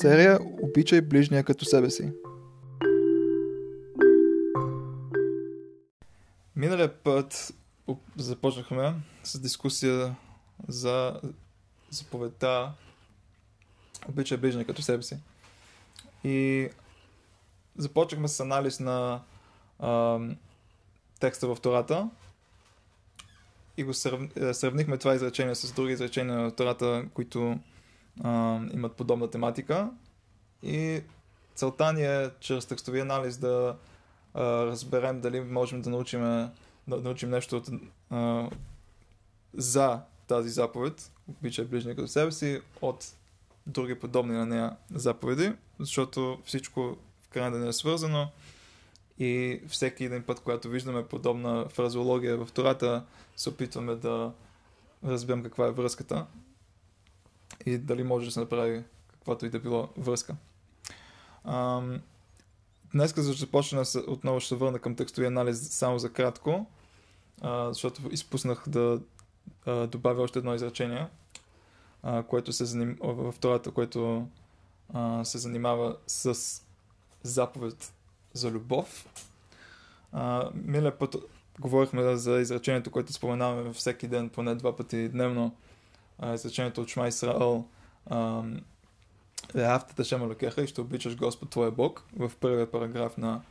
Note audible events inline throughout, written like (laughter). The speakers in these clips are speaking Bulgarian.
серия Обичай ближния като себе си. Миналия път започнахме с дискусия за заповедта Обичай ближния като себе си. И започнахме с анализ на а, текста в Тората и го е, сравнихме това изречение с други изречения на Тората, които а, имат подобна тематика. И целта ни е чрез текстови анализ да а, разберем дали можем да научим, да научим нещо от, а, за тази заповед, обичай ближния като себе си, от други подобни на нея заповеди, защото всичко в крайна ден е свързано и всеки един път, когато виждаме подобна фразеология в Тората, се опитваме да разберем каква е връзката и дали може да се направи каквато и да било връзка. Днес, за да започна, отново ще върна към текстови анализ само за кратко, а, защото изпуснах да а, добавя още едно изречение, а, което се заним... във втората, което а, се занимава с заповед за любов. А, милия път говорихме за изречението, което споменаваме всеки ден, поне два пъти дневно, изречението от Шма Исраел, Реавтата Шема Лакеха и ще обичаш Господ Твоя Бог в първия параграф на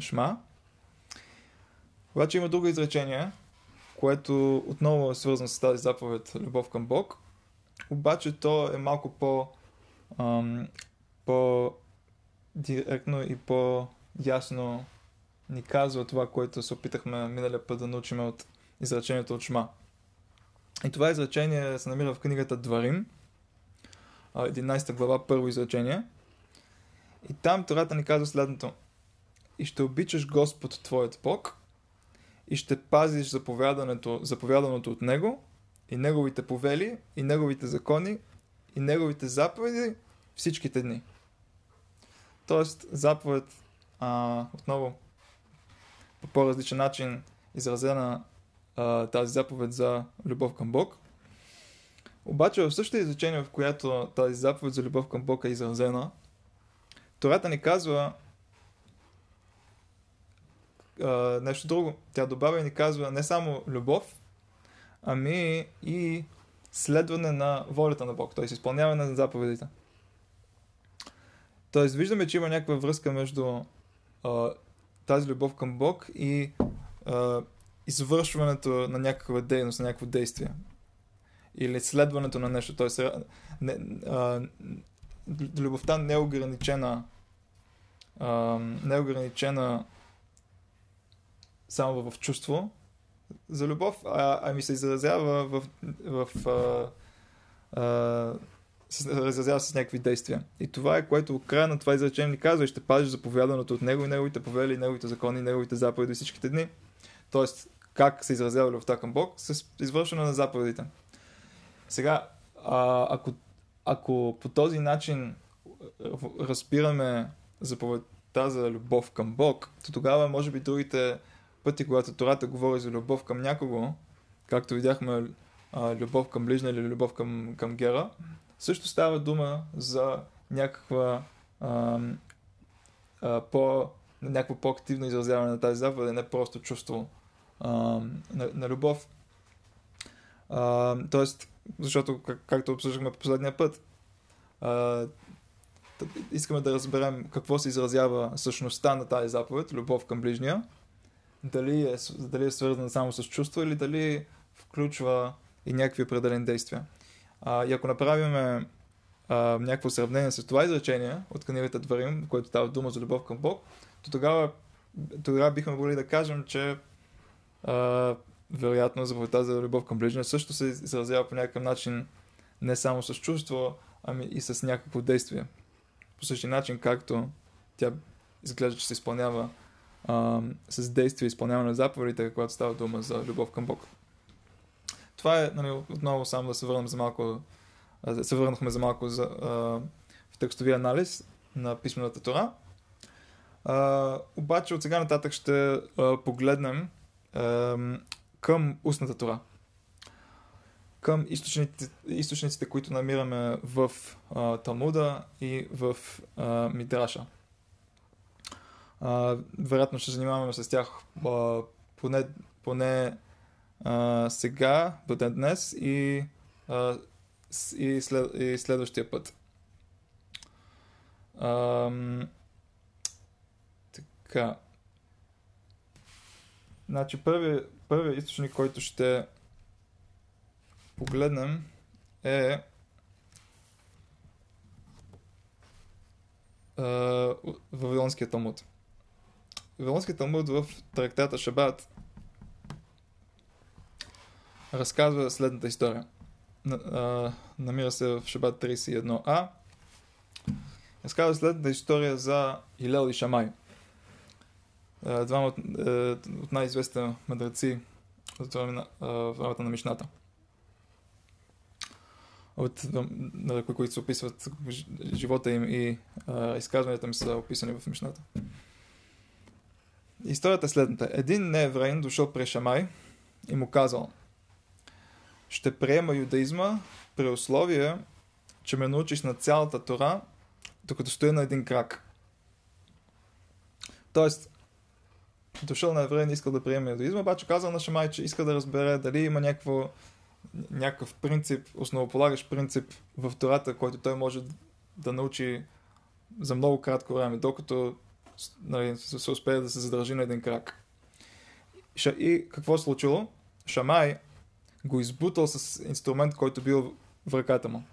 Шма. Обаче има друго изречение, което отново е свързано с тази заповед Любов към Бог, обаче то е малко по, по директно и по-ясно ни казва това, което се опитахме миналия път да научим от изречението от Шма. И това изречение се намира в книгата Дварим, 11 глава, първо изречение. И там Тората ни казва следното. И ще обичаш Господ Твоят Бог и ще пазиш заповяданото, заповяданото от Него и Неговите повели и Неговите закони и Неговите заповеди всичките дни. Тоест, заповед а, отново по по-различен начин изразена тази заповед за любов към Бог. Обаче в същото изречение, в която тази заповед за любов към Бог е изразена, Тората ни казва а, нещо друго. Тя добавя и ни казва не само любов, ами и следване на волята на Бог, т.е. изпълняване на заповедите. Тоест, виждаме, че има някаква връзка между а, тази любов към Бог и а, извършването на някаква дейност, на някакво действие. Или следването на нещо. Тоест, не, а, любовта не е ограничена а, не е ограничена само в чувство за любов, а, ами се изразява в, в, а, а, разразява с някакви действия. И това е което края на това изречение ни казва и ще пазиш заповяданото от него и неговите повели, и неговите закони, и неговите заповеди всичките дни. Тоест, как се изразява любовта към Бог? С извършване на заповедите. Сега, а, ако, ако по този начин разбираме заповедта за любов към Бог, то тогава може би другите пъти, когато Тората говори за любов към някого, както видяхме а, любов към ближна или любов към, към гера, също става дума за някаква а, а, по, някакво по-активно изразяване на тази заповед, не просто чувство а, на, на любов. А, тоест, защото, как, както обсъждахме по последния път, а, искаме да разберем какво се изразява същността на тази заповед, любов към ближния, дали е, дали е свързана само с чувство или дали включва и някакви определени действия. А, и ако направим някакво сравнение с това изречение от книгата Дварим, което става дума за любов към Бог, то тогава, тогава бихме могли да кажем, че а, вероятно заповедта за любов към ближния също се изразява по някакъв начин не само с чувство, ами и с някакво действие. По същия начин, както тя изглежда, че се изпълнява а, с действие, изпълняване на заповедите, когато става дума за любов към Бог. Това е, нали, отново само да се върнем за малко, се върнахме за малко за, а, в текстови анализ на писмената Тора. А, обаче от сега нататък ще а, погледнем към устната Тора. към източниците, източниците които намираме в а, Талмуда и в а, Мидраша. А, вероятно ще занимаваме с тях а, поне, поне а, сега, до ден днес и, а, и, след, и следващия път. А, така. Значи първият първи източник, който ще погледнем е Вавилонския Талмуд. Вавилонския Талмуд в трактата Шабат разказва следната история. Намира се в Шабат 31а. Разказва следната история за Илел и Шамай. Двама от, е, от най-известните мъдреци в времето на Мишната от, на, които се описват живота им и а, изказванията им са описани в Мишната. Историята е следната. Един неевреин дошъл при Шамай и му казал ще приема юдаизма при условие, че ме научиш на цялата Тора, докато стоя на един крак. Тоест, дошъл на евреин, искал да приеме юдаизма, обаче казал на Шамай, че иска да разбере дали има някакво някакъв принцип, основополагащ принцип в Тората, който той може да научи за много кратко време, докато нали, се успее да се задържи на един крак. И какво се случило? Шамай го избутал с инструмент, който бил в ръката му.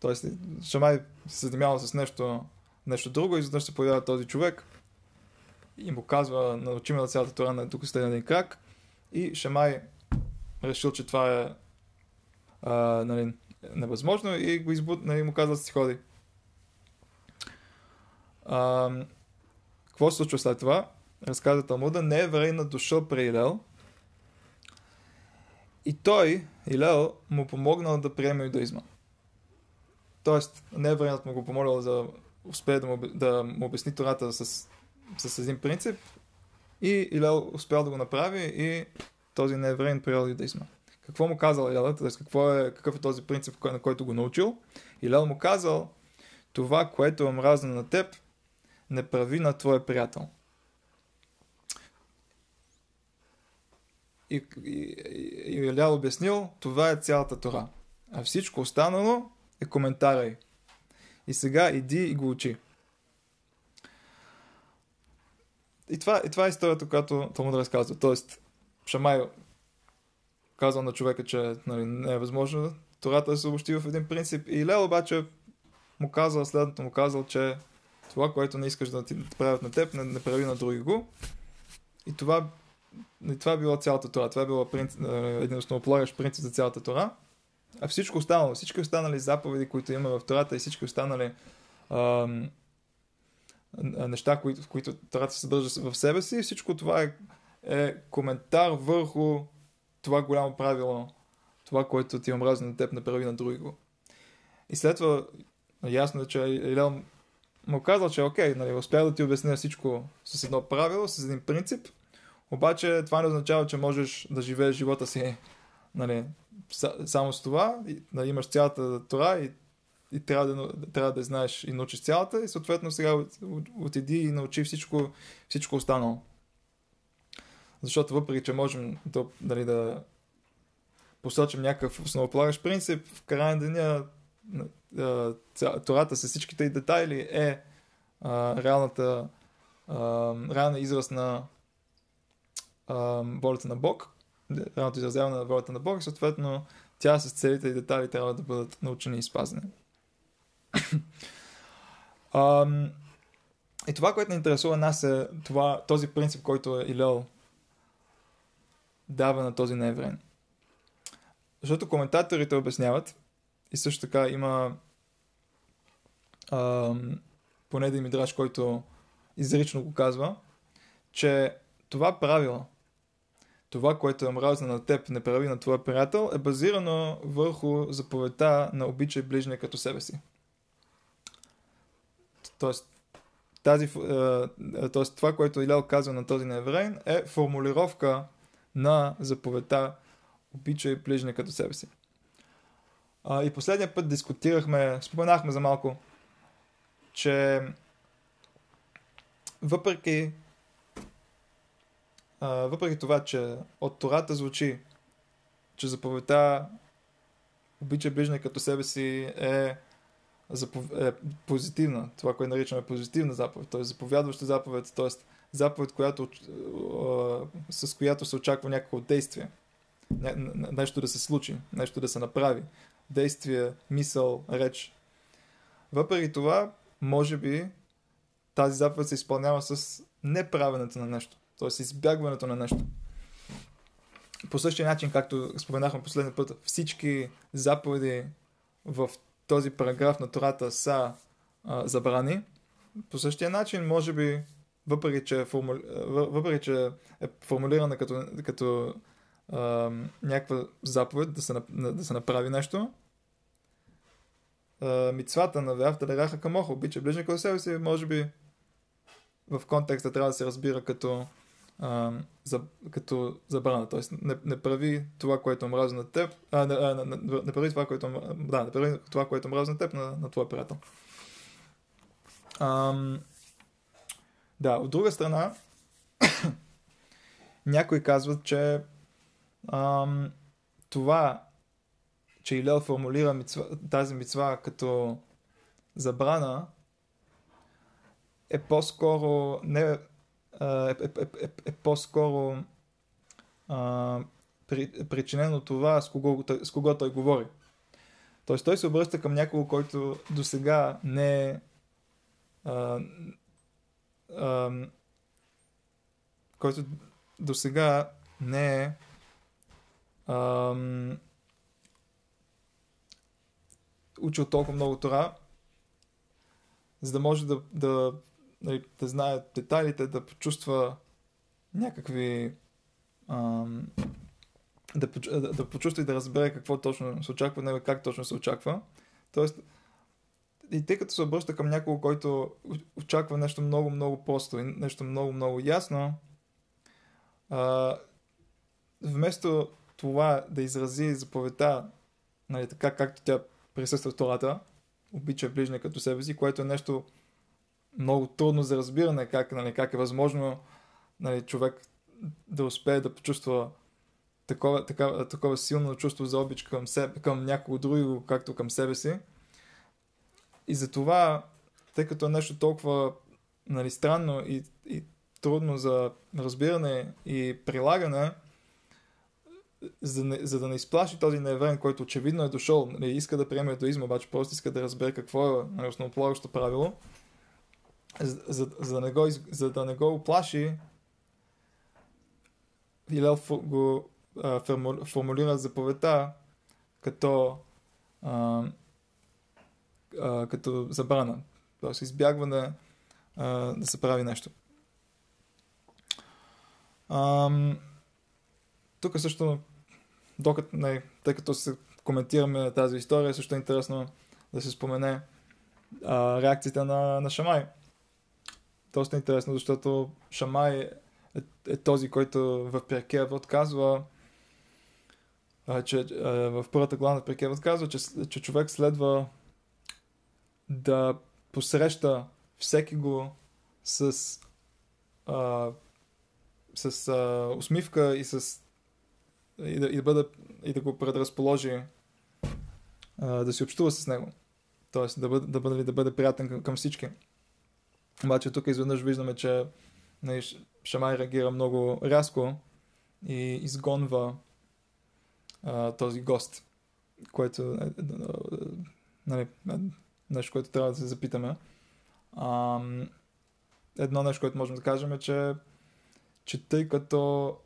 Тоест, Шамай се занимава с нещо, нещо друго и задължи се появява този човек и му казва, научи ме на цялата Тора на тук на един крак и Шамай решил, че това е а, нали, невъзможно и го избут, нали, му каза да си ходи. А, какво се случва след това? Разказа Талмуда, не е време дошъл при Илел и той, Илел, му помогнал да приеме юдаизма. Тоест, не е време му го помолил да успее да му, да му обясни Тората с, с един принцип и Илел успял да го направи и този неевреин приел юдаизма. Какво му казал Илел? Т.е. Какво е, какъв е този принцип, на който го научил? Илел му казал, това, което е мразно на теб, не прави на твоя приятел. И, и, и Илял обяснил, това е цялата Тора. А всичко останало е коментарай. И сега иди и го учи. И това, и това е историята, която Талмуд разказва. Тоест, Шамай казал на човека, че нали, не е възможно Тората да се обобщи в един принцип. И Лел обаче му казал следното, му казал, че това, което не искаш да ти правят на теб, не, не прави на други го. И това, и това било цялата Тора. Това е било принцип, един основополагащ принцип за цялата Тора. А всичко останало, всички останали заповеди, които има в Тората и всички останали ам, неща, които, които Тората се съдържа в себе си, всичко това е е коментар върху това голямо правило, това, което ти е омразно на теб, не прави на друго. И след това ясно е, че Илел му казал, че окей, нали, успях да ти обясня всичко с едно правило, с един принцип, обаче това не означава, че можеш да живееш живота си нали, само с това, и, нали, имаш цялата тора и, и трябва, да, трябва да знаеш и научиш цялата и съответно сега отиди и научи всичко, всичко останало. Защото въпреки, че можем да, дали, да посочим някакъв основополагащ принцип, в края на деня Тората с всичките и детайли е а, реалната а, реална израз на а, волята на Бог, реалното изразяване на волята на Бог и съответно тя с целите и детайли трябва да бъдат научени и спазени. (coughs) и това, което ни интересува нас е това, този принцип, който е Илел дава на този нееврен. Защото коментаторите обясняват, и също така има ам, поне един мидраж, който изрично го казва, че това правило, това, което е мразно на теб, не прави на твоя приятел, е базирано върху заповедта на обичай ближния като себе си. Тоест, тази, е, тоест това, което Илял казва на този нееврейн, е формулировка на заповедта обичай ближния като себе си. И последния път дискутирахме, споменахме за малко, че въпреки въпреки това, че от Тората звучи, че заповедта обича ближния като себе си е, е позитивна, това, което наричаме позитивна заповед, т.е. заповядваща заповед, т.е. заповед, която, с която се очаква някакво действие, нещо да се случи, нещо да се направи, действие, мисъл, реч. Въпреки това, може би тази заповед се изпълнява с неправенето на нещо, т.е. избягването на нещо. По същия начин, както споменахме последния път, всички заповеди в този параграф на Тората са а, забрани. По същия начин, може би, въпреки че, е формули... въпреки, че е формулирана като, като а, някаква заповед да се, да се направи нещо, мицвата на Вявта да раха камоха, обича ближния към себе си, може би в контекста трябва да се разбира като, а, за, като забрана. Тоест не, не прави това, което омразва на теб, а, не, а, не, не, прави това, което, да, не прави това, което омразва на теб на, на твоя приятел. Ам, да, от друга страна, (coughs) някои казват, че ам, това, че Илел формулира мицва, тази мицва като забрана, е по-скоро не, е, е, е, е, е по-скоро а, при, причинено това с кого, с кого той говори. Тоест той се обръща към някого, който до сега не е който до сега не е учил толкова много Тора, за да може да, да нали, да знае детайлите, да почувства някакви ам, да, да, да почувства и да разбере какво точно се очаква, не как точно се очаква. Тоест, и тъй като се обръща към някого, който очаква нещо много, много просто и нещо много, много ясно, а, вместо това да изрази заповедта, нали, така както тя присъства в Тората, обича ближния като себе си, което е нещо много трудно за разбиране как, нали, как е възможно нали, човек да успее да почувства такова, такова, такова силно чувство за обич към, себе, към някого друго, както към себе си. И затова, тъй като е нещо толкова нали, странно и, и трудно за разбиране и прилагане, за, за да не изплаши този нееврен, който очевидно е дошъл, нали, иска да приеме едоизма, обаче просто иска да разбере какво е нали, основополагащо правило, за, за, да не го, за да не го оплаши, Илел го а, формулира заповедта като, а, а, като забрана, т.е. избягване а, да се прави нещо. Тук също, докато, не, тъй като се коментираме тази история, също е интересно да се спомене а, реакцията на, на Шамай доста интересно, защото Шамай е, е този, който в Перкея казва, че в първата глава на Перкея казва, че, че човек следва да посреща всеки го с, а, с а, усмивка и с и да, и да, бъде, и да го предразположи а, да си общува с него. Тоест да бъде, да бъде, да бъде приятен към, към всички. Обаче тук изведнъж виждаме, че нали, Шамай реагира много рязко и изгонва а, този гост, което е, е, е нали, нещо, което трябва да се запитаме. А, едно нещо, което можем да кажем е, че, че тъй като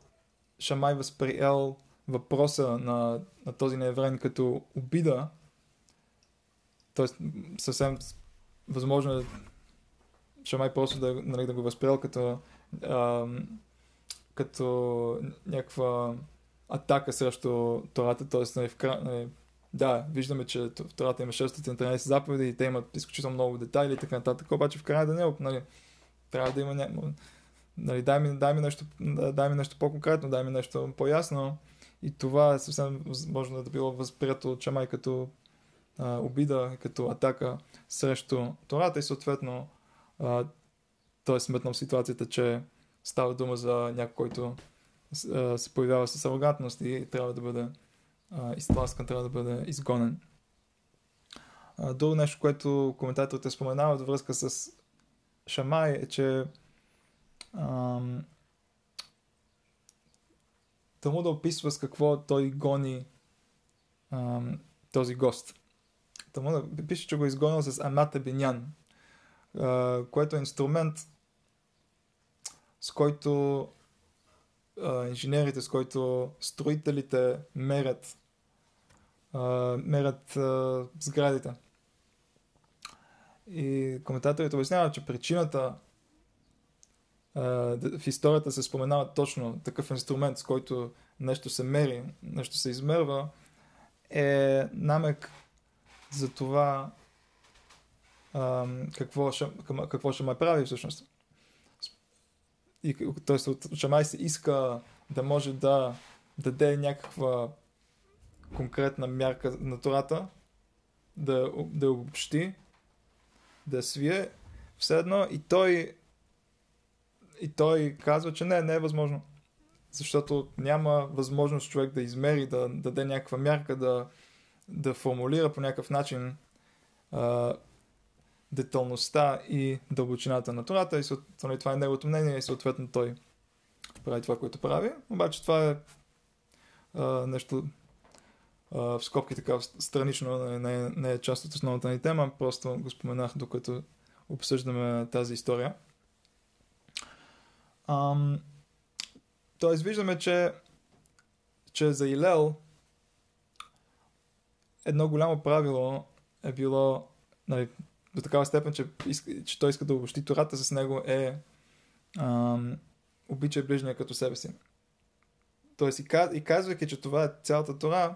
Шамай възприел въпроса на, на този нееврейн като обида, т.е. съвсем възможно е Шамай просто да, нали, да го възприел като, а, като някаква атака срещу Тората, т.е. Нали, в нали, да, виждаме, че в Тората има 613 заповеди и те имат изключително много детайли и така нататък, обаче в края да не, нали, трябва да има ня... нали, дай, ми, дай, ми нещо, дай ми нещо по-конкретно, дай ми нещо по-ясно И това е съвсем възможно да било възприето от Шамай като а, обида, като атака срещу Тората и съответно а, той е сметнал ситуацията, че става дума за някой, който а, се появява с арогантност и трябва да бъде а, изтласкан, трябва да бъде изгонен. А, друго нещо, което коментаторите споменават във връзка с Шамай е, че ам, тому да описва с какво той гони ам, този гост. Тому да пише, че го е изгонил с Амата Бинян, което е инструмент, с който инженерите, с който строителите мерят, мерят сградите. И коментаторите обясняват, че причината в историята се споменава точно такъв инструмент, с който нещо се мери, нещо се измерва, е намек за това какво, ще, какво ще ме прави всъщност. И, т.е. от Шамай се иска да може да даде някаква конкретна мярка на Тората, да, да обобщи, да свие все едно и той и той казва, че не, не е възможно. Защото няма възможност човек да измери, да, да даде някаква мярка, да, да формулира по някакъв начин а, деталността и дълбочината на Тората. И съответно, това е неговото мнение и съответно той прави това, което прави. Обаче това е а, нещо а, в скобки така странично, не, не, не е част от основната ни тема, просто го споменах докато обсъждаме тази история. Ам, тоест виждаме, че, че за Илел едно голямо правило е било нали, до такава степен, че, че той иска да обобщи Тората с него е ам, обичай ближния като себе си. Тоест и, и казвайки, че това е цялата Тора,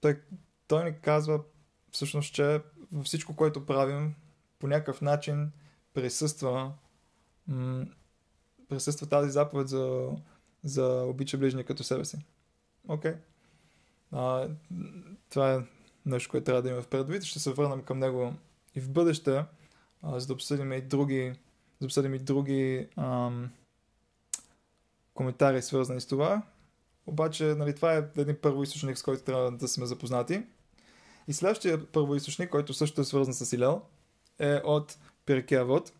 той, той ни казва всъщност, че във всичко, което правим, по някакъв начин присъства м- присъства тази заповед за, за обича ближния като себе си. Окей. Okay. това е нещо, което трябва да има в предвид. Ще се върнем към него и в бъдеще, а, за да обсъдим и други, за да обсъдим и други ам, коментари, свързани с това. Обаче, нали, това е един първоисточник, с който трябва да сме запознати. И следващия първоисточник, който също е свързан с Илел, е от Пиркея Вод,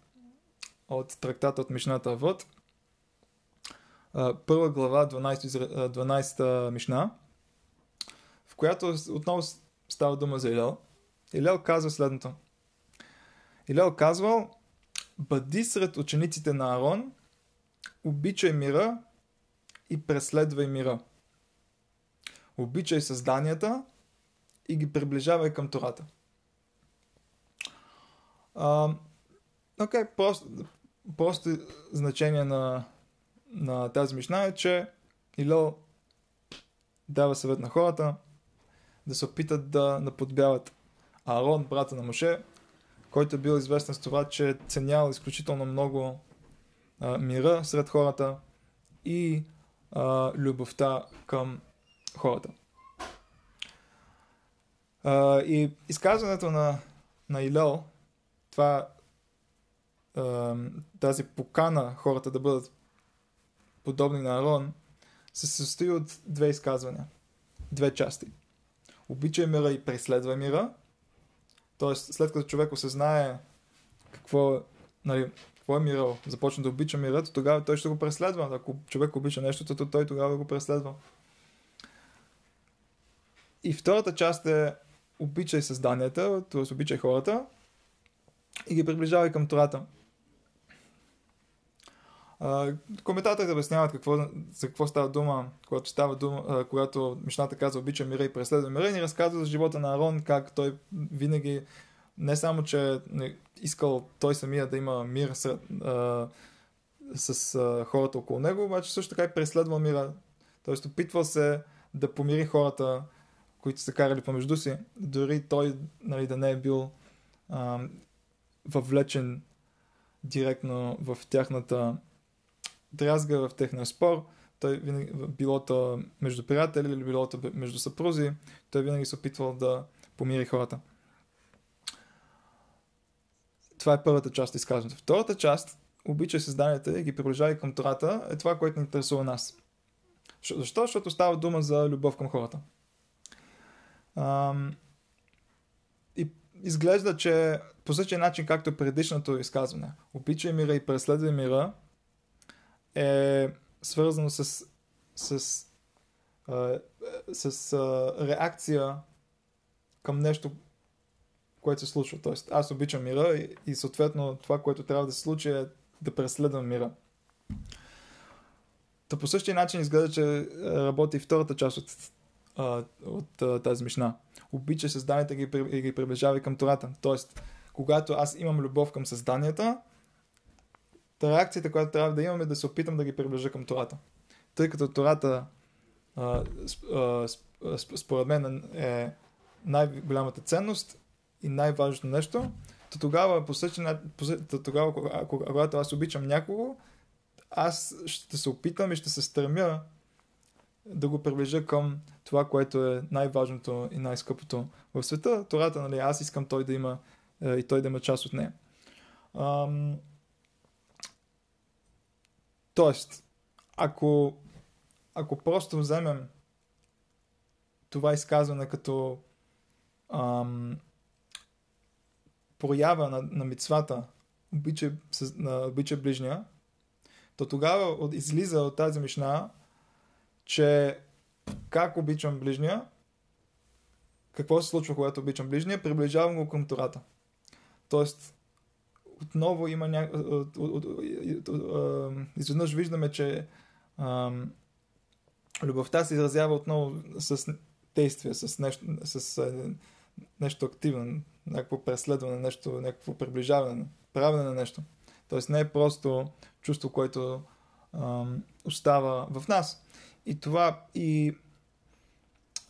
от трактата от Мишната Вод, първа глава, 12, 12 мишна, в която отново става дума за Илел. Илел казва следното. Илел казвал, бъди сред учениците на Арон, обичай мира и преследвай мира. Обичай създанията и ги приближавай към Тората. Окей, okay, просто, просто значение на, на тази мишна е, че Илел дава съвет на хората да се опитат да наподбяват Аарон, брата на Моше, който е бил известен с това, че е ценял изключително много а, мира сред хората и а, любовта към хората. А, и изказването на, на Илел, това, а, тази покана хората да бъдат подобни на Арон, се състои от две изказвания. Две части. Обичай мира и преследвай мира. Тоест, след като човек осъзнае какво, нали, какво е мирал, започне да обича мира, то тогава той ще го преследва. Ако човек обича нещо, то той тогава го преследва. И втората част е обичай създанията, т.е. обичай хората и ги приближавай към Тората коментаторите обясняват какво, за какво става дума, когато става дума, а, когато Мишната казва обича мира и преследва мира и ни разказва за живота на Арон, как той винаги не само, че не, искал той самия да има мир сред, а, с а, хората около него, обаче също така и преследва мира. Тоест опитвал се да помири хората, които се карали помежду си, дори той нали, да не е бил а, въвлечен директно в тяхната дразга в техния спор, той винаги, било то между приятели или било то между съпрузи, той винаги се опитвал да помири хората. Това е първата част от изказването. Втората част, обича създанията и ги приближава към Тората, е това, което ни интересува нас. Защо? Защото става дума за любов към хората. Ам, и изглежда, че по същия начин, както предишното изказване, обичай мира и преследвай мира, е свързано с, с, а, с а, реакция към нещо, което се случва. Тоест, аз обичам мира и, и съответно това, което трябва да се случи е да преследвам мира. Та по същия начин изглежда, че работи и втората част от, от, тази мишна. Обича създанията и ги, ги приближава към Тората. Тоест, когато аз имам любов към създанията, реакцията, която трябва да имаме, е да се опитам да ги приближа към Тората. Тъй като Тората, а, а, според мен, е най-голямата ценност и най-важното нещо, то тогава, то тогава, когато аз обичам някого, аз ще се опитам и ще се стремя да го приближа към това, което е най-важното и най-скъпото в света. Тората, нали, аз искам той да има е, и той да има част от нея. Тоест, ако, ако просто вземем това изказване като ам, проява на, на мицвата, обича, ближния, то тогава от, излиза от тази мишна, че как обичам ближния, какво се случва, когато обичам ближния, приближавам го към Тората. Тоест, отново има ня... изведнъж виждаме, че ам, любовта се изразява отново с действие, с нещо, с нещо активно, някакво преследване, нещо, някакво приближаване, правене на нещо. Тоест не е просто чувство, което ам, остава в нас. И това, и,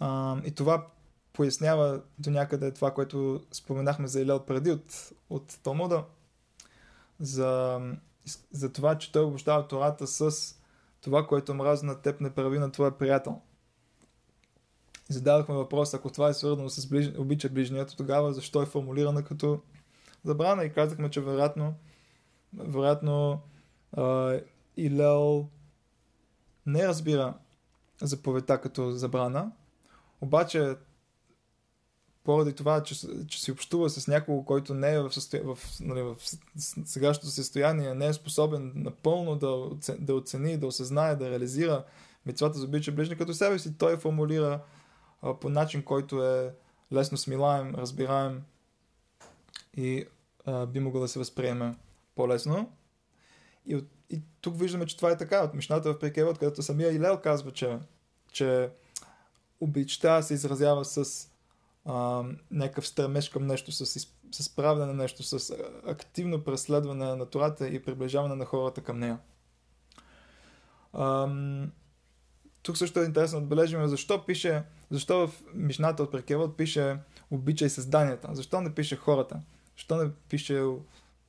ам, и това пояснява до някъде това, което споменахме за Илел преди от, от Талмуда, за, за това, че той обощава Тората с това, което мрази на теб, не прави на твоя приятел. Зададохме въпрос, ако това е свързано с ближ... обича ближнието, тогава защо е формулирана като забрана? И казахме, че вероятно, вероятно а, Илел не разбира заповедта като забрана, обаче поради това, че, че си общува с някого, който не е в, състоя... в, нали, в сегашното състояние, не е способен напълно да, да оцени, да осъзнае, да реализира мецвата за обича ближни като себе си, той формулира а, по начин, който е лесно смилаем, разбираем и а, би могло да се възприеме по-лесно. И, от, и тук виждаме, че това е така. От Мишната в Прекевът, където самия Илел казва, че, че обичта се изразява с а, някакъв стремеж към нещо, с, с правене на нещо, с активно преследване на Тората и приближаване на хората към нея. А, тук също е интересно да отбележим защо пише, защо в Мишната от Прекевод пише обичай създанията, защо не пише хората, защо не пише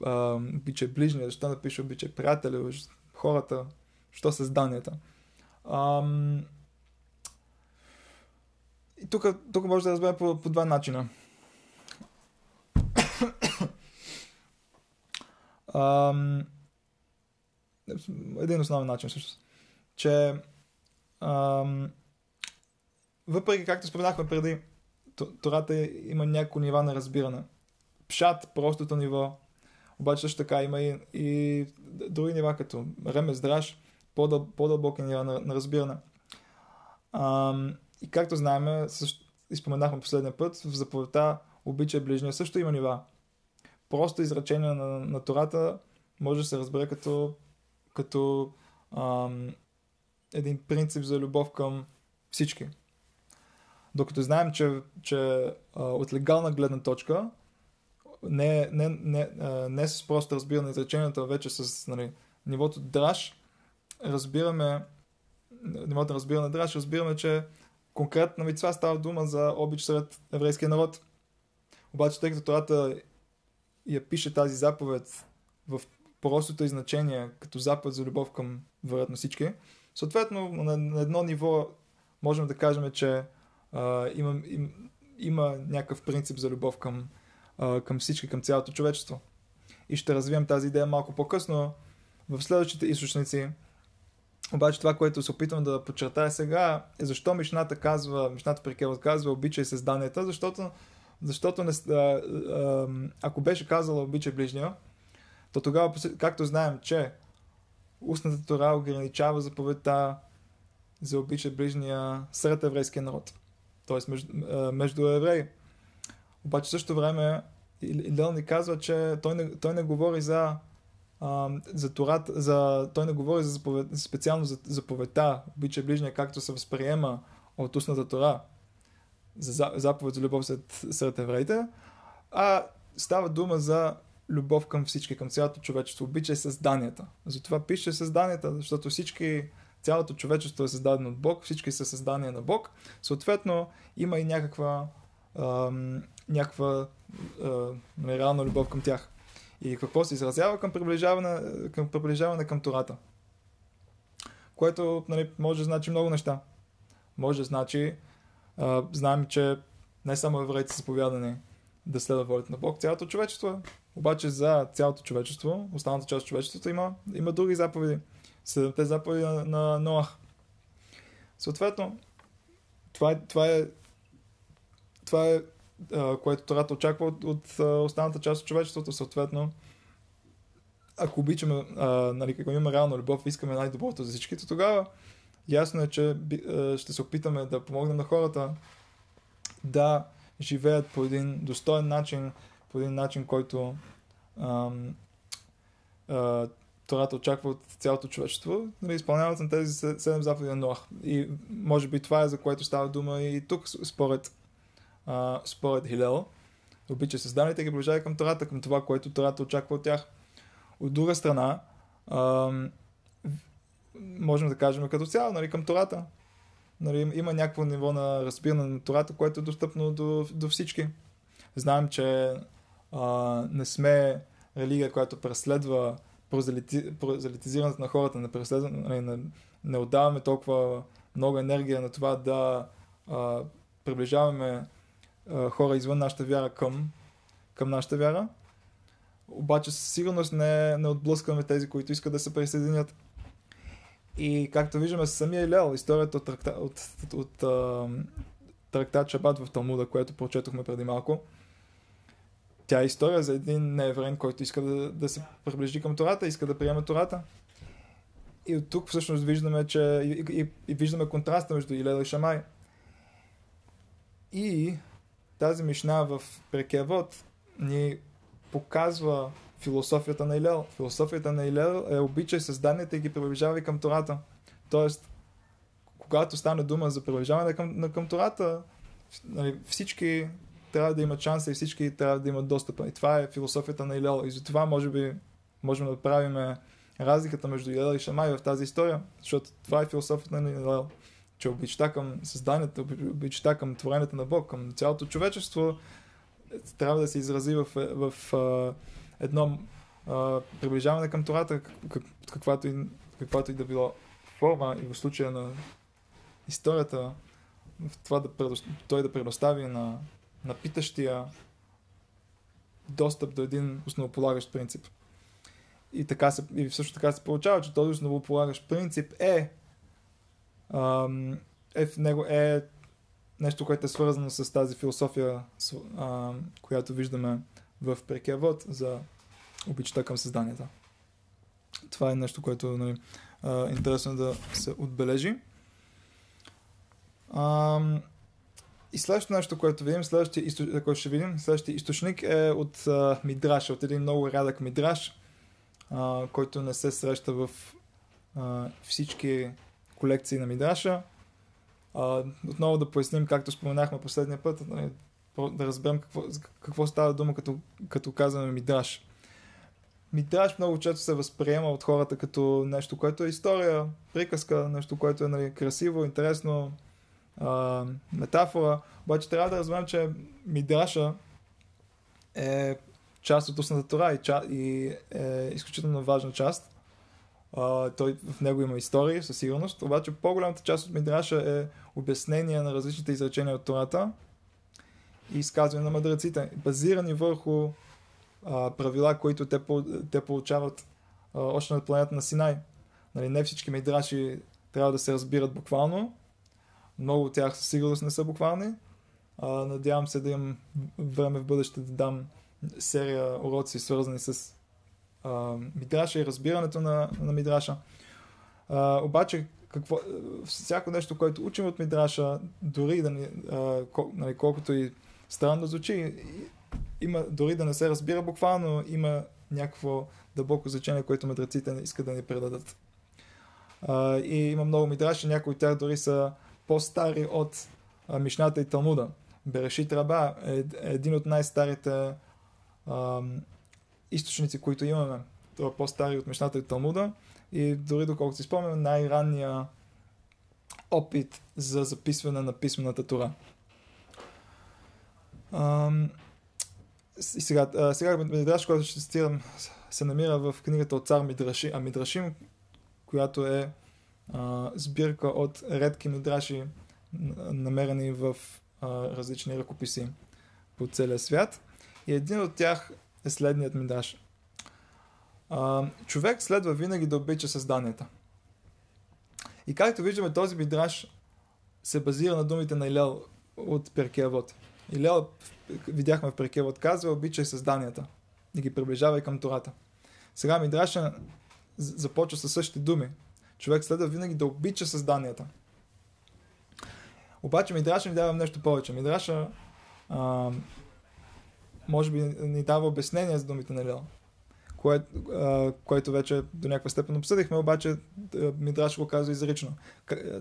а, обичай ближния, защо не пише обичай приятели, хората, защо създанията. Ам, и тук, тук може да разбере по, по два начина. Ам, един основен начин всъщност. Че ам, въпреки, както споменахме преди, Тората има няколко нива на разбиране. Пшат, простото ниво, обаче също така има и, и други нива, като ремес, драж, по-дълбоки нива на, на разбиране. Ам, и както знаем, изпоменахме последния път, в заповедта обича ближния също има нива. Просто изречение на, на Тората може да се разбере като, като ам, един принцип за любов към всички. Докато знаем, че, че а, от легална гледна точка не, не, не, не с просто разбиране на изреченията, вече с нали, нивото драж, разбираме нивото разбиране на драж, разбираме, че конкретна митцва става дума за обич сред еврейския народ. Обаче, тъй като Тората я пише тази заповед в простото значение, като заповед за любов към вероятно всички, Съответно, на едно ниво можем да кажем, че а, има, им, има някакъв принцип за любов към, а, към всички, към цялото човечество. И ще развием тази идея малко по-късно в следващите източници. Обаче това, което се опитвам да подчертая сега е защо Мишната казва, Мишната при казва обичай създанията, защото, защото не, а, а, ако беше казала обичай ближния, то тогава, както знаем, че устната тора ограничава заповедта за обича ближния сред еврейския народ. Тоест между, между евреи. Обаче в същото време Илел ни казва, че той не, той не говори за, за Торат, за, той не говори за заповед, специално за заповедта, обича ближния, както се възприема от устната Тора, за заповед за любов сред, сред евреите, а става дума за любов към всички, към цялото човечество. Обичай създанията. Затова пише създанията, защото всички, цялото човечество е създадено от Бог, всички са създания на Бог. Съответно, има и някаква, ам, някаква а, реална любов към тях. И какво се изразява към приближаване към, приближаване към Тората. Което нали, може да значи много неща. Може да значи, а, знаем, че не само евреите са заповядани да следва волята на Бог, цялото човечество е. Обаче за цялото човечество, останалата част от човечеството има, има други заповеди. Седемте заповеди на, на Ноах. Съответно, това е, това е, това е което Тората очаква от, от останалата част от човечеството. Съответно, ако обичаме, а, нали, ако имаме реална любов, искаме най-доброто за всички, то тогава ясно е, че а, ще се опитаме да помогнем на хората да живеят по един достоен начин, по един начин, който ам, а, Тората очаква от цялото човечество, нали, изпълняват на тези седем заповеди на Ноах. И може би това е за което става дума и тук, според, а, според Хилел. Обича създаните ги приближава към Тората, към това, което Тората очаква от тях. От друга страна, ам, можем да кажем като цяло, нали, към Тората. Нали, има някакво ниво на разбиране на Тората, което е достъпно до, до всички. Знаем, че а, не сме религия, която преследва прозелити, прозелитизирането на хората, не, преследва, не, не, не отдаваме толкова много енергия на това да а, приближаваме хора извън нашата вяра към, към нашата вяра. Обаче със сигурност не, не отблъскваме тези, които искат да се присъединят. И както виждаме с самия Илел, историята от, тракта, от, от, от а, трактат Шабат в Талмуда, което прочетохме преди малко, тя е история за един нееврен, който иска да, да се приближи към Тората, иска да приеме Тората. И от тук всъщност виждаме, че и, и, и виждаме контраста между Илел и Шамай. И тази мишна в Прекевод ни показва философията на Илел. Философията на Илел е обичай създанията и ги приближавай към Тората. Тоест, когато стане дума за приближаване към, към Тората, нали, всички трябва да имат шанса и всички трябва да имат достъпа. И това е философията на Илел. И затова може би можем да правим разликата между Илел и Шамай в тази история, защото това е философията на Илел. Че обичта към създанието, обичта към творението на Бог, към цялото човечество, трябва да се изрази в, в, в едно а, приближаване към Тората, как, каквато, и, каквато и да било форма и в случая на историята, в това да предостави, той да предостави на на питащия достъп до един основополагащ принцип. И, така се, и също така се получава, че този основополагащ принцип е, е в него е нещо, което е свързано с тази философия, а, която виждаме в прекия вод за обичта към създанията. Това е нещо, което нали, е интересно да се отбележи. И следващото нещо, което видим, следващия който ще видим, следващия източник е от Мидраш, от един много рядък Мидраш, uh, който не се среща в всички колекции на Мидраша. Uh, отново да поясним, както споменахме последния път, нали, да разберем какво, какво става дума, като, като казваме Мидраш. Мидраш много често се възприема от хората като нещо, което е история, приказка, нещо, което е нали, красиво, интересно, а, метафора, обаче трябва да разберем, че Мидраша е част от устната тора и, и е изключително важна част. А, той, в него има истории, със сигурност, обаче по-голямата част от Мидраша е обяснение на различните изречения от Тората и изказване на мъдреците, базирани върху а, правила, които те, те получават а, още на планета на Синай. Нали, не всички мидраши трябва да се разбират буквално, много от тях със сигурност не са буквални. А, надявам се да имам време в бъдеще да дам серия уроци, свързани с Мидраша и разбирането на, на Мидраша. А, обаче, какво, всяко нещо, което учим от Мидраша, дори да ни, а, кол, нали, колкото и странно звучи, има, дори да не се разбира буквално, има някакво дълбоко значение, което мъдреците искат да ни предадат. А, и има много мидраши, някои от тях дори са по-стари от а, Мишната и Талмуда. Берешит Раба е, е един от най-старите а, източници, които имаме. Това е по-стари от Мишната и Талмуда и дори доколкото си спомням, най-ранния опит за записване на писмената Тора. и сега, сега Мидраш, който ще цитирам, се намира в книгата от цар Мидраши, а Мидрашим, която е а, сбирка от редки мидраши, намерени в а, различни ръкописи по целия свят. И един от тях е следният мидраш. А, човек следва винаги да обича създанията. И както виждаме, този мидраш се базира на думите на Илел от Перкевод. Илел, видяхме в Перкевод, казва, обичай създанията и ги приближавай към Тората. Сега Мидраша започва със същите думи. Човек следва винаги да обича създанията. Обаче Мидраша ни дава нещо повече. Мидраша може би ни дава обяснение за думите на Лил, кое, което вече до някаква степен обсъдихме, обаче Мидраш го казва изрично.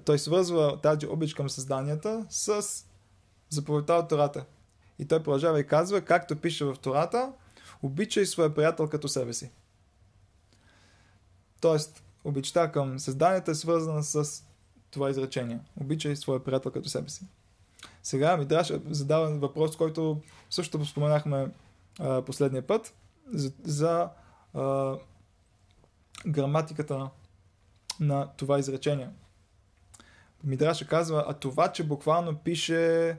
Той свързва тази обич към създанията с заповедта от Тората. И той продължава и казва, както пише в Тората, обичай своя приятел като себе си. Тоест, обичта към създанията е свързана с това изречение. Обичай своя приятел като себе си. Сега Мидраш задава въпрос, който също споменахме а, последния път, за, за а, граматиката на това изречение. Мидраша казва, а това, че буквално пише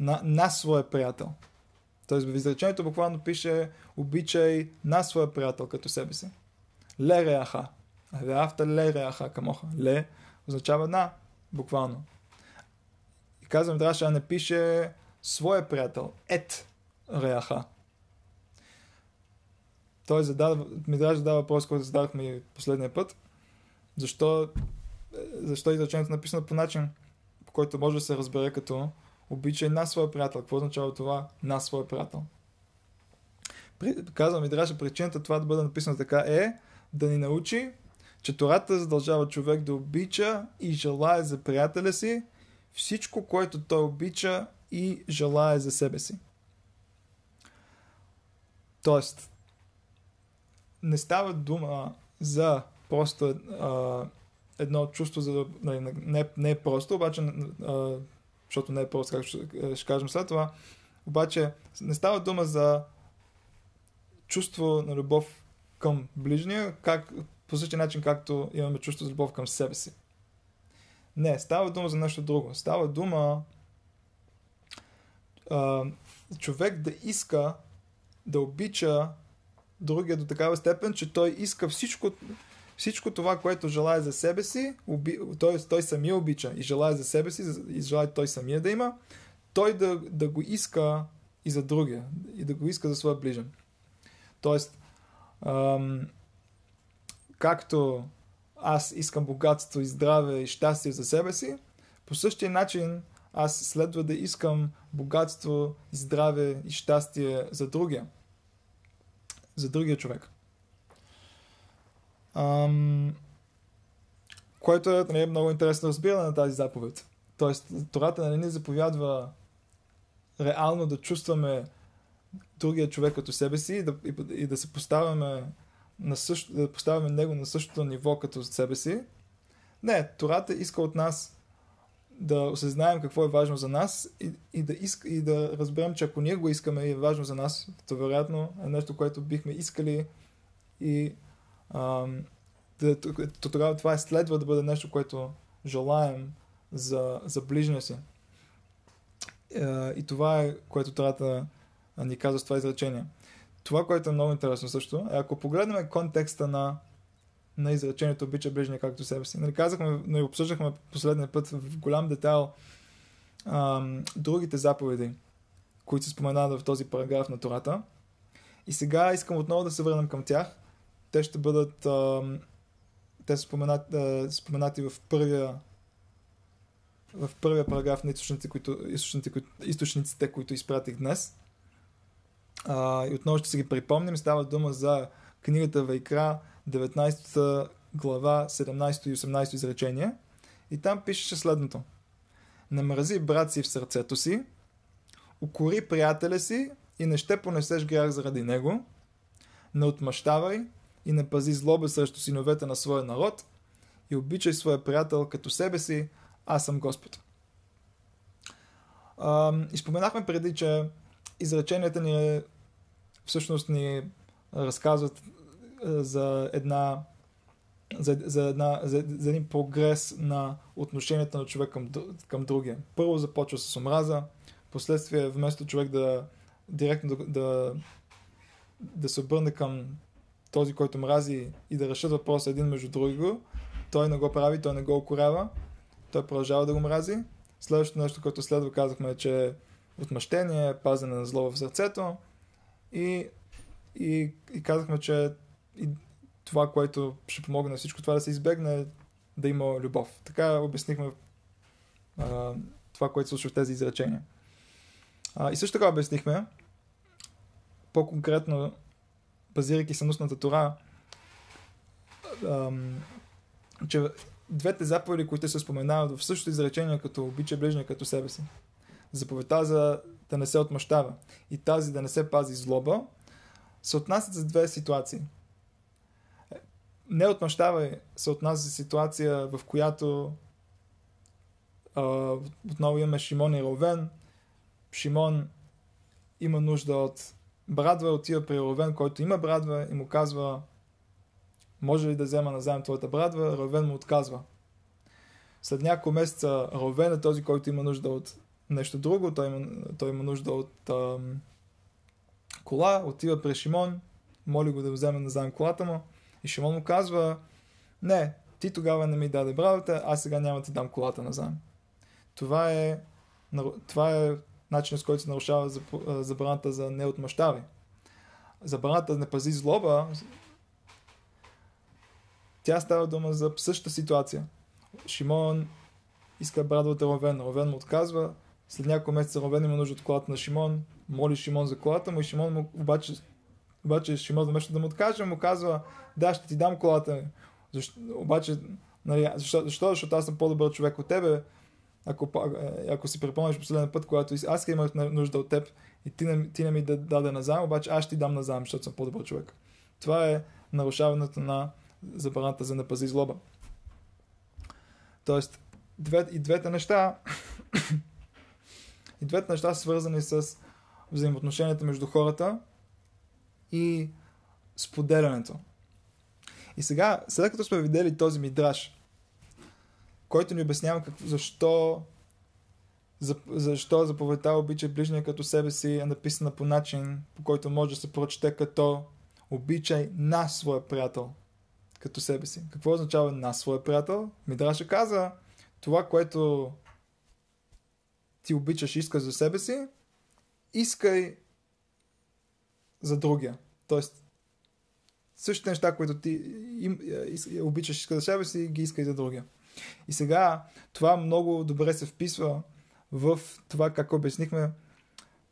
на, на своя приятел. Тоест в изречението буквално пише обичай на своя приятел като себе си. Ле реаха. Реафта ле реаха камоха. Ле означава на, буквално. И казвам, трябваше да не пише своя приятел. Ет реаха. Той задава, ми даже задава въпрос, който задавахме последния път. Защо, защо изречението е написано по начин, по който може да се разбере като обичай на своя приятел. Какво означава това на своя приятел? Казвам ми, трябваше причината това да бъде написано така е да ни научи, че Тората задължава човек да обича и желая за приятеля си всичко, което той обича и желая за себе си. Тоест, не става дума за просто а, едно чувство, за не, не, не е просто, обаче, а, защото не е просто, както ще, ще кажем след това, обаче не става дума за чувство на любов към ближния, как, по същия начин, както имаме чувство за любов към себе си. Не, става дума за нещо друго. Става дума а, човек да иска да обича другия до такава степен, че той иска всичко, всичко това, което желая за себе си, оби, той, той самия обича и желая за себе си, и желая той самия да има, той да, да го иска и за другия, и да го иска за своя ближен. Тоест, ам, както аз искам богатство и здраве и щастие за себе си, по същия начин аз следва да искам богатство, здраве и щастие за другия. За другия човек. Ам, което е нали, много интересно разбиране на тази заповед. Тоест, Тората не нали, ни заповядва реално да чувстваме другия човек като себе си и да, и, и да се поставяме на също, да поставяме него на същото ниво като себе си. Не, Тората иска от нас да осъзнаем какво е важно за нас и, и, да, иска, и да разберем, че ако ние го искаме и е важно за нас, то вероятно е нещо, което бихме искали и ам, да, то тогава това е следва да бъде нещо, което желаем за, за ближния си. Е, и това е, което трябва да ни казва с това изречение. Това, което е много интересно също, е ако погледнем контекста на, на изречението обича ближния както себе си. Нали, казахме, нали, обсъждахме последния път в голям детайл ам, другите заповеди, които се споменават в този параграф на Тората. И сега искам отново да се върнем към тях. Те ще бъдат ам, те споменати, споменати в първия в първия параграф на източниците, които, източниците, които, източниците, които изпратих днес. А, и отново ще си ги припомним. Става дума за книгата Вайкра, 19 глава, 17 и 18 изречение. И там пишеше следното. Не мрази брат си в сърцето си, укори приятеля си и не ще понесеш грях заради него. Не отмъщавай и не пази злоба срещу синовете на своя народ и обичай своя приятел като себе си, аз съм Господ. И споменахме преди, че изреченията ни всъщност ни разказват за една за, за, една, за, за един прогрес на отношенията на човек към, към другия. Първо започва с омраза, последствие вместо човек да директно да, да, да се обърне към този, който мрази и да решат въпроса един между друго, той не го прави, той не го окорява, той продължава да го мрази. Следващото нещо, което следва, казахме, че отмъщение, пазене на зло в сърцето и, и, и казахме, че и това, което ще помогне на всичко това да се избегне, да има любов. Така обяснихме а, това, което случва в тези изречения. А, и също така обяснихме, по-конкретно, базирайки се на Тора, че двете заповеди, които се споменават в същото изречение, като обича ближния като себе си. Заповедта за да не се отмъщава и тази да не се пази злоба, се отнасят за две ситуации. Не отмъщавай се отнася за ситуация, в която а, отново имаме Шимон и Ровен. Шимон има нужда от брадва, отива при Ровен, който има брадва и му казва може ли да взема назаем твоята брадва? Ровен му отказва. След няколко месеца Ровен е този, който има нужда от нещо друго. Той има, той има нужда от ам, кола, отива при Шимон, моли го да вземе назаем колата му. И Шимон му казва, не, ти тогава не ми даде брадата, аз сега няма да ти дам колата назаем. Това е, това е начинът с който се нарушава забраната за неотмъщаване. Забраната не пази злоба тя става дума за същата ситуация. Шимон иска брат от Ровен. Ровен му отказва. След няколко месеца Ровен има нужда от колата на Шимон. Моли Шимон за колата му и Шимон му обаче, обаче Шимон вместо да му откаже, му казва да, ще ти дам колата. Защо, обаче, нали, защо, защо? Защото аз съм по-добър човек от тебе. Ако, ако си припомняш последния път, когато аз имах нужда от теб и ти не, ти не ми даде назаем, обаче аз ще ти дам назаем, защото съм по-добър човек. Това е нарушаването на забраната за не пази злоба. Тоест, две, и двете неща и двете неща са свързани с взаимоотношенията между хората и споделянето. И сега, след като сме видели този мидраж, който ни обяснява как, защо за, защо заповедта обича ближния като себе си е написана по начин, по който може да се прочете като обичай на своя приятел като себе си. Какво означава на своя приятел? Мидраша каза, това, което ти обичаш и искаш за себе си, искай за другия. Тоест, същите неща, които ти им, обичаш иска за себе си, ги искай за другия. И сега това много добре се вписва в това, как обяснихме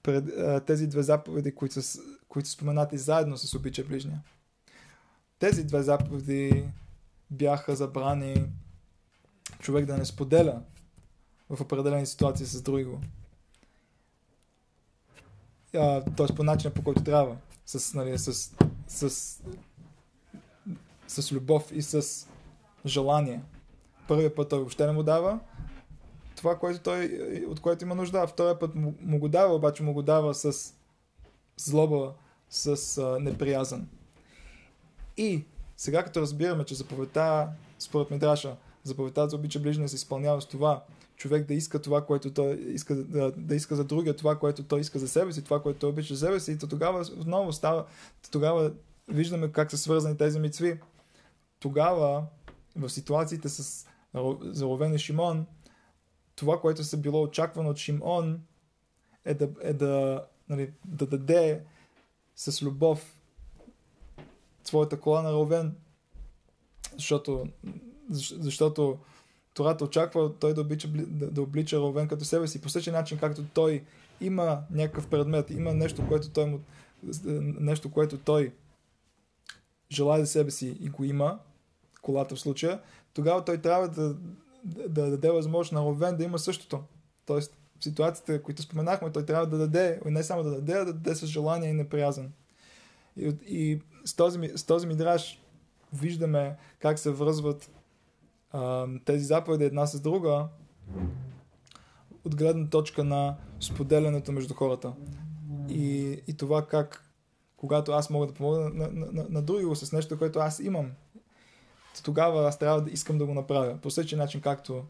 пред, тези две заповеди, които са, които са споменати заедно с обича ближния. Тези две заповеди бяха забрани човек да не споделя в определени ситуации с друго. Т.е. по начина по който трябва. С, нали, с, с, с любов и с желание. Първият път той въобще не му дава това, което той, от което има нужда, втория път му, му го дава, обаче му го дава с злоба, с а, неприязан. И сега като разбираме, че заповедта, според Мидраша, заповедта за обича ближния се изпълнява с това, човек да иска това, което той иска да, да иска за другия, това, което той иска за себе си, това, което той обича за себе си, и то тогава отново става, тогава виждаме как са свързани тези мицви. Тогава, в ситуациите с заровен и Шимон, това, което се било очаквано от Шимон, е да, е да, нали, да даде с любов своята кола на Ровен, защото, защото Тората очаква той да, обича, да, да облича Ровен като себе си по същия начин, както той има някакъв предмет, има нещо, което той му, нещо, което той желая за себе си и го има, колата в случая, тогава той трябва да, да, да даде възможност на Ровен да има същото. Тоест, в ситуациите, които споменахме, той трябва да даде, не само да даде, а да даде с желание и неприязан. И, и с, този, с този мидраж виждаме как се връзват тези заповеди една с друга от гледна точка на споделянето между хората. И, и това как, когато аз мога да помогна на, на, на, на другиго с нещо, което аз имам, тогава аз трябва да искам да го направя. По същия начин, както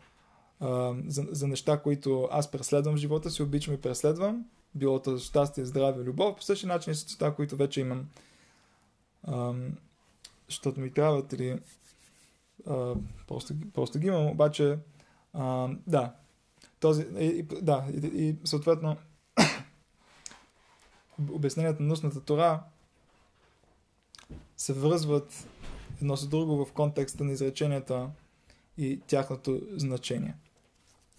а, за, за неща, които аз преследвам в живота си, обичам и преследвам, било то щастие, здраве, любов, по същия начин и с неща, които вече имам. А, защото ми трябват или а, просто, просто ги имам, обаче а, да, този, и, да, и, и съответно (coughs) обяснението на нусната тора се връзват едно с друго в контекста на изреченията и тяхното значение.